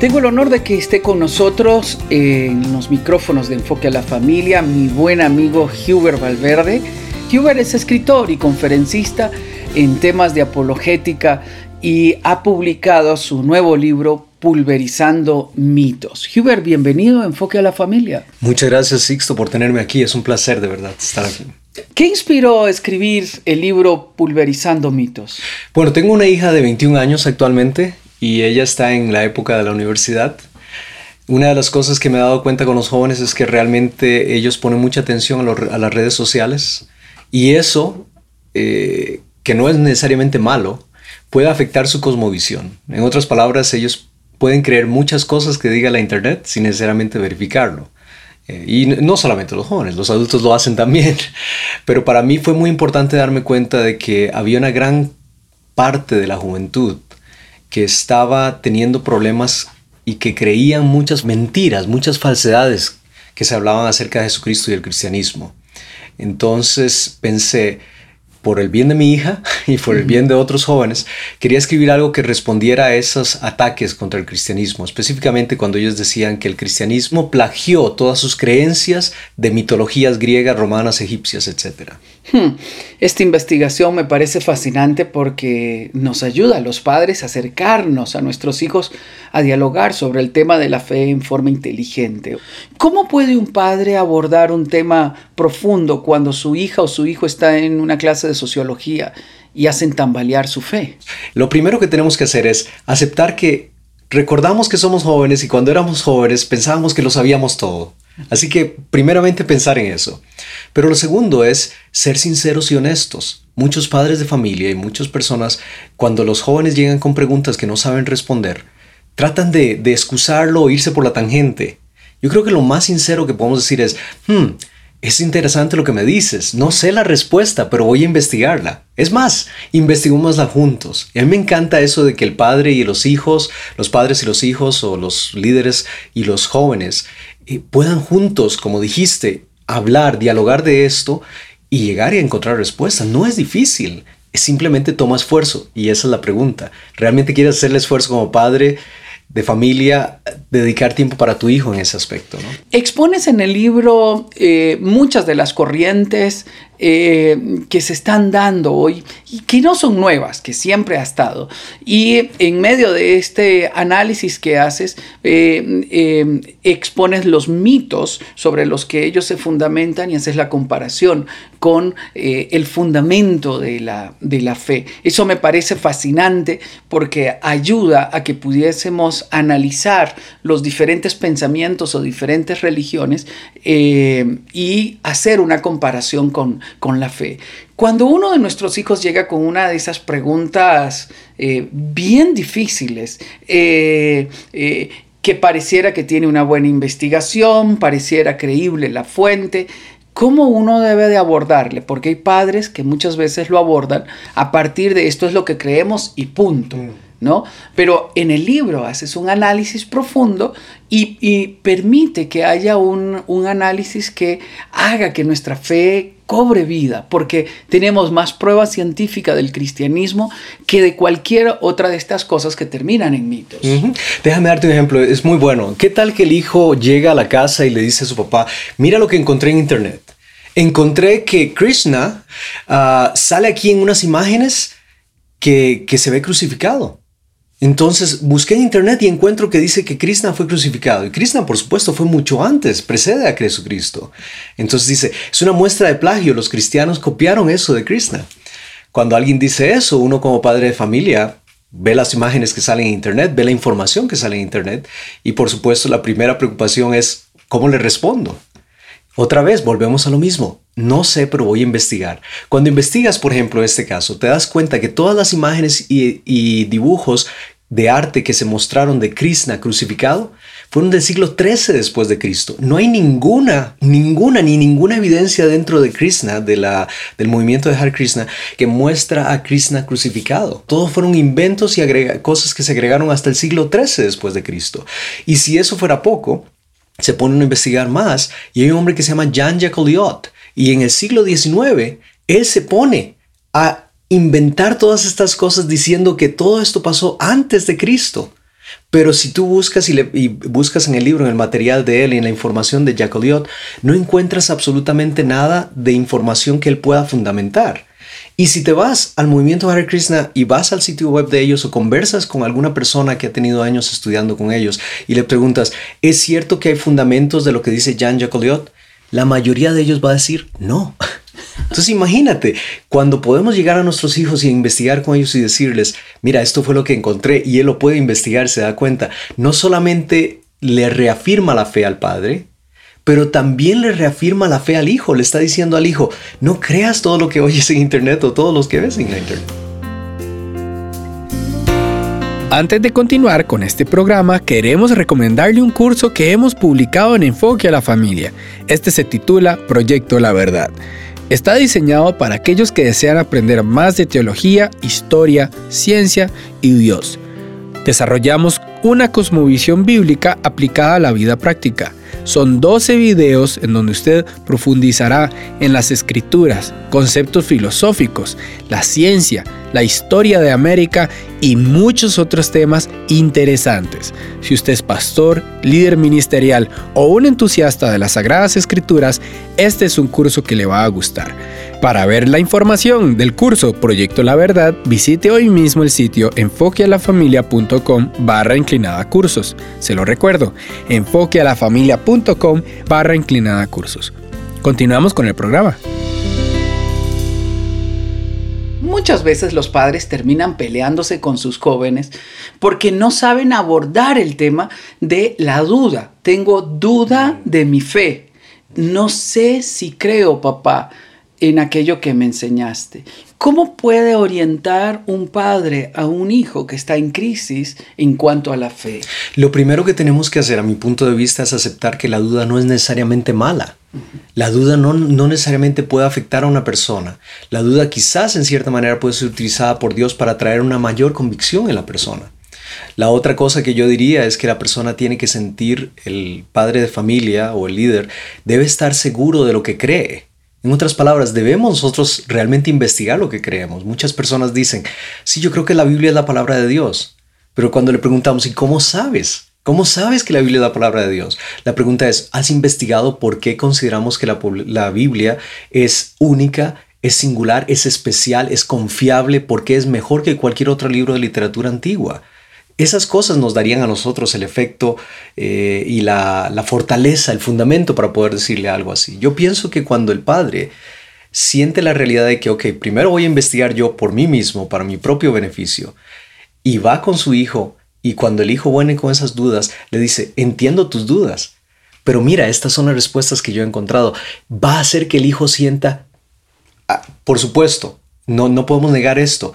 Tengo el honor de que esté con nosotros en los micrófonos de Enfoque a la Familia mi buen amigo Hubert Valverde. Hubert es escritor y conferencista en temas de apologética y ha publicado su nuevo libro Pulverizando mitos. Hubert, bienvenido a Enfoque a la Familia. Muchas gracias Sixto por tenerme aquí, es un placer de verdad estar aquí. ¿Qué inspiró a escribir el libro Pulverizando mitos? Bueno, tengo una hija de 21 años actualmente y ella está en la época de la universidad. Una de las cosas que me he dado cuenta con los jóvenes es que realmente ellos ponen mucha atención a, las redes sociales y eso, eh, que no es necesariamente malo, puede afectar su cosmovisión. En otras palabras, ellos pueden creer muchas cosas que diga la Internet sin necesariamente verificarlo. Eh, y no solamente los jóvenes, los adultos lo hacen también. Pero para mí fue muy importante darme cuenta de que había una gran parte de la juventud que estaba teniendo problemas y que creían muchas mentiras, muchas falsedades que se hablaban acerca de Jesucristo y el cristianismo. Entonces pensé, por el bien de mi hija y por el bien de otros jóvenes, quería escribir algo que respondiera a esos ataques contra el cristianismo, específicamente cuando ellos decían que el cristianismo plagió todas sus creencias de mitologías griegas, romanas, egipcias, etc. Hmm. Esta investigación me parece fascinante porque nos ayuda a los padres a acercarnos a nuestros hijos a dialogar sobre el tema de la fe en forma inteligente. ¿Cómo puede un padre abordar un tema profundo cuando su hija o su hijo está en una clase de sociología y hacen tambalear su fe? Lo primero que tenemos que hacer es aceptar que recordamos que somos jóvenes y cuando éramos jóvenes pensábamos que lo sabíamos todo. Así que primeramente pensar en eso. Pero lo segundo es ser sinceros y honestos. Muchos padres de familia y muchas personas, cuando los jóvenes llegan con preguntas que no saben responder, tratan de, excusarlo o irse por la tangente. Yo creo que lo más sincero que podemos decir es, hmm, es interesante lo que me dices, no sé la respuesta, pero voy a investigarla. Es más, investiguémosla juntos. Y a mí me encanta eso de que el padre y los hijos, los padres y los hijos, o los líderes y los jóvenes, puedan juntos, como dijiste, hablar, dialogar de esto y llegar y encontrar respuestas. No es difícil, simplemente toma esfuerzo y esa es la pregunta. ¿Realmente quieres hacer el esfuerzo como padre? de familia, dedicar tiempo para tu hijo en ese aspecto. Expones en el libro eh, muchas de las corrientes eh, que se están dando hoy y que no son nuevas, que siempre ha estado. Y en medio de este análisis que haces, eh, eh, expones los mitos sobre los que ellos se fundamentan y haces la comparación con el fundamento de la, de la fe. Eso me parece fascinante porque ayuda a que pudiésemos analizar los diferentes pensamientos o diferentes religiones y hacer una comparación con, con la fe. Cuando uno de nuestros hijos llega con una de esas preguntas eh, bien difíciles, eh, eh, que pareciera que tiene una buena investigación, pareciera creíble la fuente, ¿Cómo uno debe de abordarle? Porque hay padres que muchas veces lo abordan a partir de esto es lo que creemos y punto. ¿No? Pero en el libro haces un análisis profundo y, permite que haya un, análisis que haga que nuestra fe cobre vida, porque tenemos más prueba científica del cristianismo que de cualquier otra de estas cosas que terminan en mitos. Déjame darte un ejemplo, es muy bueno. ¿Qué tal que el hijo llega a la casa y le dice a su papá, mira lo que encontré en internet? Encontré que Krishna ah, sale aquí en unas imágenes que, que se ve crucificado. Entonces busqué en internet y encuentro que dice que Krishna fue crucificado. Y Krishna, por supuesto, fue mucho antes, precede a Jesucristo. Entonces dice, es una muestra de plagio. Los cristianos copiaron eso de Krishna. Cuando alguien dice eso, uno como padre de familia ve las imágenes que salen en internet, ve la información que sale en internet. Y por supuesto, la primera preocupación es, ¿cómo le respondo? Otra vez, volvemos a lo mismo. No sé, pero voy a investigar. Cuando investigas, por ejemplo, este caso, te das cuenta que todas las imágenes y, dibujos de arte que se mostraron de Krishna crucificado fueron del siglo XIII después de Cristo. No hay ninguna, ninguna, ni ninguna evidencia dentro de Krishna, de la, del movimiento de Hare Krishna, que muestra a Krishna crucificado. Todos fueron inventos y cosas que se agregaron hasta el siglo XIII después de Cristo. Y si eso fuera poco, se ponen a investigar más y hay un hombre que se llama Jan Jacoliot y en el siglo XIX él se pone a inventar todas estas cosas diciendo que todo esto pasó antes de Cristo. Pero si tú buscas y, buscas en el libro, en el material de él y en la información de Jacques no encuentras absolutamente nada de información que él pueda fundamentar. Y si te vas al movimiento Hare Krishna y vas al sitio web de ellos o conversas con alguna persona que ha tenido años estudiando con ellos y le preguntas, ¿es cierto que hay fundamentos de lo que dice Jan Jacoliot? La mayoría de ellos va a decir no. Entonces imagínate, cuando podemos llegar a nuestros hijos y investigar con ellos y decirles, mira, esto fue lo que encontré y él lo puede investigar, se da cuenta, no solamente le reafirma la fe al padre, pero también le reafirma la fe al hijo, le está diciendo al hijo, no creas todo lo que oyes en internet o todos los que ves en internet. Antes de continuar con este programa, queremos recomendarle un curso que hemos publicado en Enfoque a la Familia. Este se titula Proyecto La Verdad. Está diseñado para aquellos que desean aprender más de teología, historia, ciencia y Dios. Desarrollamos una cosmovisión bíblica aplicada a la vida práctica. Son 12 videos en donde usted profundizará en las escrituras, conceptos filosóficos, la ciencia, la historia de América y muchos otros temas interesantes. Si usted es pastor, líder ministerial o un entusiasta de las Sagradas Escrituras, este es un curso que le va a gustar. Para ver la información del curso Proyecto La Verdad, visite hoy mismo el sitio enfoquealafamilia.com barra inclinada cursos. Se lo recuerdo, enfoquealafamilia.com barra inclinada cursos. Continuamos con el programa. Muchas veces los padres terminan peleándose con sus jóvenes porque no saben abordar el tema de la duda. Tengo duda de mi fe. No sé si creo, papá en aquello que me enseñaste. ¿Cómo puede orientar un padre a un hijo que está en crisis en cuanto a la fe? Lo primero que tenemos que hacer, a mi punto de vista, es aceptar que la duda no es necesariamente mala. La duda no, no, necesariamente puede afectar a una persona. La duda quizás en cierta manera puede ser utilizada por Dios para traer una mayor convicción en la persona. La otra cosa que yo diría es que la persona tiene que sentir, el padre de familia o el líder debe estar seguro de lo que cree. En otras palabras, debemos nosotros realmente investigar lo que creemos. Muchas personas dicen, sí, yo creo que la Biblia es la palabra de Dios. Pero cuando le preguntamos, ¿y cómo sabes? ¿Cómo sabes que la Biblia es la palabra de Dios? La pregunta es, ¿has investigado por qué consideramos que la, Biblia es única, es singular, es especial, es confiable, porque es mejor que cualquier otro libro de literatura antigua? Esas cosas nos darían a nosotros el efecto eh, y la, la fortaleza, el fundamento para poder decirle algo así. Yo pienso que cuando el padre siente la realidad de que, ok, primero voy a investigar yo por mí mismo, para mi propio beneficio, y va con su hijo, y cuando el hijo viene con esas dudas, le dice, entiendo tus dudas, pero mira, estas son las respuestas que yo he encontrado, va a hacer que el hijo sienta, ah, por supuesto, no, no podemos negar esto,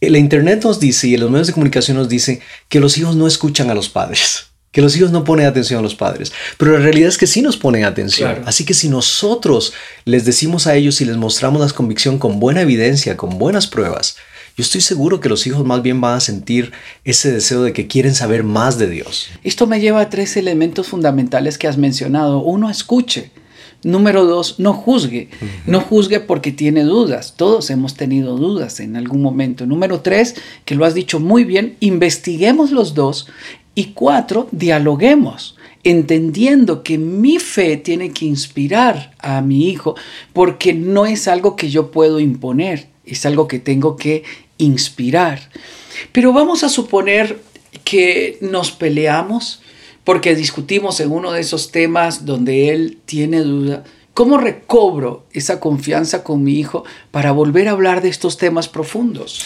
la Internet nos dice y los medios de comunicación nos dicen que los hijos no escuchan a los padres, que los hijos no ponen atención a los padres, pero la realidad es que sí nos ponen atención. Así que si nosotros les decimos a ellos y les mostramos la convicción con buena evidencia, con buenas pruebas, yo estoy seguro que los hijos más bien van a sentir ese deseo de que quieren saber más de Dios. Esto me lleva a tres elementos fundamentales que has mencionado. Uno, escuche. Número dos, no juzgue. No juzgue porque tiene dudas. Todos hemos tenido dudas en algún momento. Número tres, que lo has dicho muy bien, investiguemos los dos. Y cuatro, dialoguemos entendiendo que mi fe tiene que inspirar a mi hijo, porque no es algo que yo puedo imponer, es algo que tengo que inspirar. Pero vamos a suponer que nos peleamos, porque discutimos en uno de esos temas donde él tiene duda. ¿Cómo recobro esa confianza con mi hijo para volver a hablar de estos temas profundos?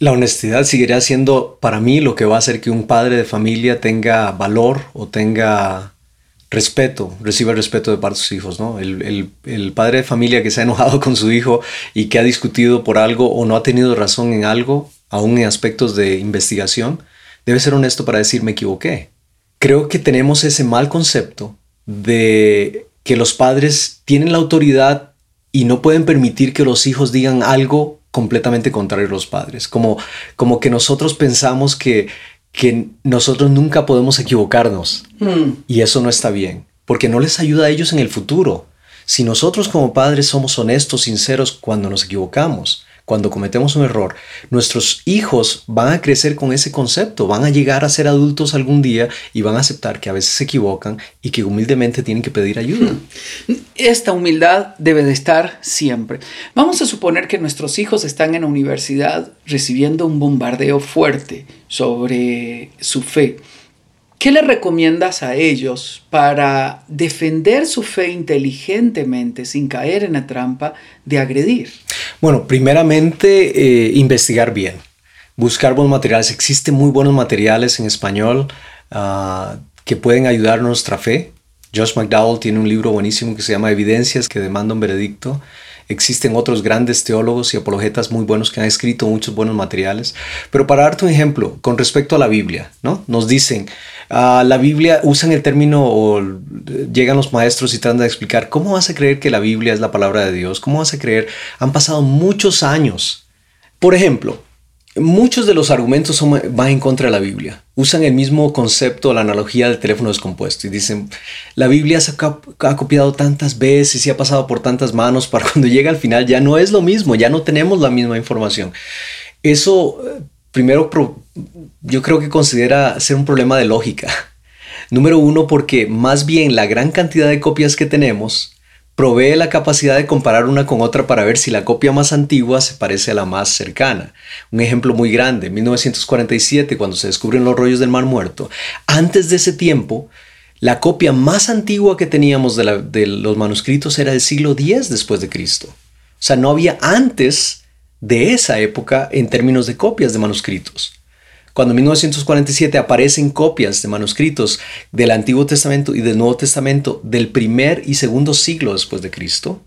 La honestidad seguirá siendo para mí lo que va a hacer que un padre de familia tenga valor o tenga respeto, reciba respeto de parte de sus hijos, ¿no? El, el, padre de familia que se ha enojado con su hijo y que ha discutido por algo o no ha tenido razón en algo, aún en aspectos de investigación, debe ser honesto para decir me equivoqué creo que tenemos ese mal concepto de que los padres tienen la autoridad y no pueden permitir que los hijos digan algo completamente contrario a los padres. Como, como que nosotros pensamos que, que nosotros nunca podemos equivocarnos. Hmm. Y eso no está bien, porque no les ayuda a ellos en el futuro. Si nosotros como padres somos honestos, sinceros cuando nos equivocamos, cuando cometemos un error, nuestros hijos van a crecer con ese concepto, van a llegar a ser adultos algún día y van a aceptar que a veces se equivocan y que humildemente tienen que pedir ayuda. Esta humildad debe de estar siempre. Vamos a suponer que nuestros hijos están en la universidad recibiendo un bombardeo fuerte sobre su fe. ¿Qué le recomiendas a ellos para defender su fe inteligentemente sin caer en la trampa de agredir? Bueno, primeramente eh, investigar bien, buscar buenos materiales. Existen muy buenos materiales en español ah, que pueden ayudar a nuestra fe. Josh McDowell tiene un libro buenísimo que se llama Evidencias que demanda un veredicto. Existen otros grandes teólogos y apologetas muy buenos que han escrito muchos buenos materiales. Pero para darte un ejemplo, con respecto a la Biblia, ¿no? Nos dicen, uh, la Biblia, usan el término o llegan los maestros y tratan de explicar, ¿cómo vas a creer que la Biblia es la palabra de Dios? ¿Cómo vas a creer? Han pasado muchos años. Por ejemplo, Muchos de los argumentos son, van en contra de la Biblia. Usan el mismo concepto, la analogía del teléfono descompuesto y dicen, la Biblia se ha, copiado tantas veces y ha pasado por tantas manos para cuando llega al final ya no es lo mismo, ya no tenemos la misma información. Eso, eh, primero, yo creo que considera ser un problema de lógica. Número uno, porque más bien la gran cantidad de copias que tenemos provee la capacidad de comparar una con otra para ver si la copia más antigua se parece a la más cercana. Un ejemplo muy grande, 1947, cuando se descubren los rollos del Mar Muerto. Antes de ese tiempo, la copia más antigua que teníamos de, los manuscritos era del siglo X después de Cristo. O sea, no había antes de esa época en términos de copias de manuscritos. Cuando en 1947 aparecen copias de manuscritos del Antiguo Testamento y del Nuevo Testamento del primer y segundo siglo después de Cristo,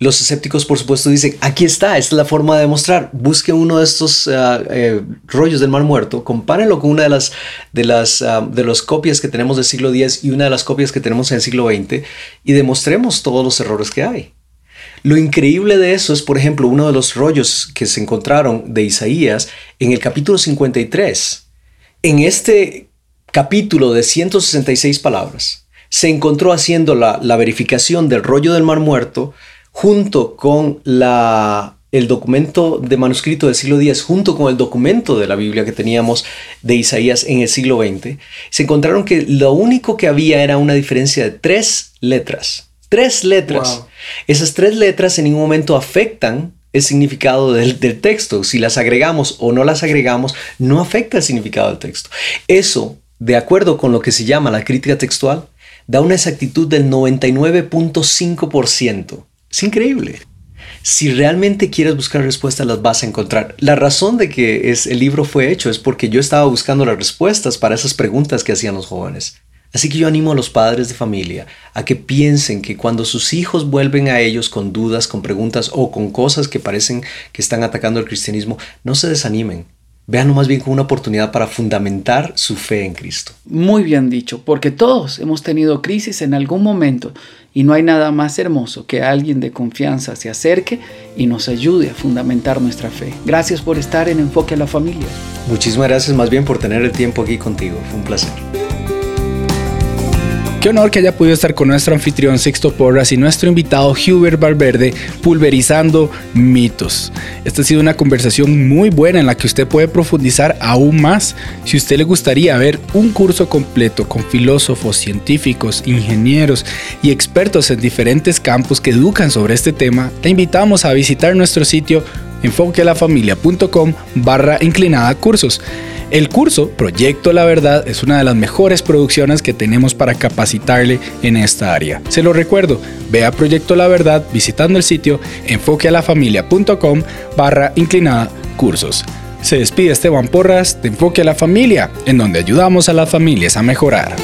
los escépticos, por supuesto, dicen, aquí está, esta es la forma de demostrar. Busque uno de estos ah, eh, rollos del Mar Muerto, compárenlo con una de las, de las ah, de las copias que tenemos del siglo X y una de las copias que tenemos en el siglo XX y demostremos todos los errores que hay. Lo increíble de eso es, por ejemplo, uno de los rollos que se encontraron de Isaías en el capítulo 53. En este capítulo de 166 palabras, se encontró haciendo la, verificación del rollo del Mar Muerto junto con la, el documento de manuscrito del siglo X, junto con el documento de la Biblia que teníamos de Isaías en el siglo XX, se encontraron que lo único que había era una diferencia de tres letras. Tres letras. Esas tres letras en ningún momento afectan el significado del, texto. Si las agregamos o no las agregamos, no afecta el significado del texto. Eso, de acuerdo con lo que se llama la crítica textual, da una exactitud del 99.5%. Es increíble. Si realmente quieres buscar respuestas, las vas a encontrar. La razón de que es, el libro fue hecho es porque yo estaba buscando las respuestas para esas preguntas que hacían los jóvenes. Así que yo animo a los padres de familia a que piensen que cuando sus hijos vuelven a ellos con dudas, con preguntas o con cosas que parecen que están atacando al cristianismo, no se desanimen. Veanlo más bien como una oportunidad para fundamentar su fe en Cristo. Muy bien dicho, porque todos hemos tenido crisis en algún momento y no hay nada más hermoso que alguien de confianza se acerque y nos ayude a fundamentar nuestra fe. Gracias por estar en Enfoque a la Familia. Muchísimas gracias más bien por tener el tiempo aquí contigo. Fue un placer. Qué honor que haya podido estar con nuestro anfitrión Sixto Porras y nuestro invitado Hubert Valverde pulverizando mitos. Esta ha sido una conversación muy buena en la que usted puede profundizar aún más. Si usted le gustaría ver un curso completo con filósofos, científicos, ingenieros y expertos en diferentes campos que educan sobre este tema, le invitamos a visitar nuestro sitio enfoquelafamilia.com barra inclinada cursos. El curso Proyecto La Verdad es una de las mejores producciones que tenemos para capacitarle en esta área. Se lo recuerdo, vea Proyecto La Verdad visitando el sitio enfoquealafamilia.com barra inclinada cursos. Se despide Esteban Porras de Enfoque a la Familia, en donde ayudamos a las familias a mejorar.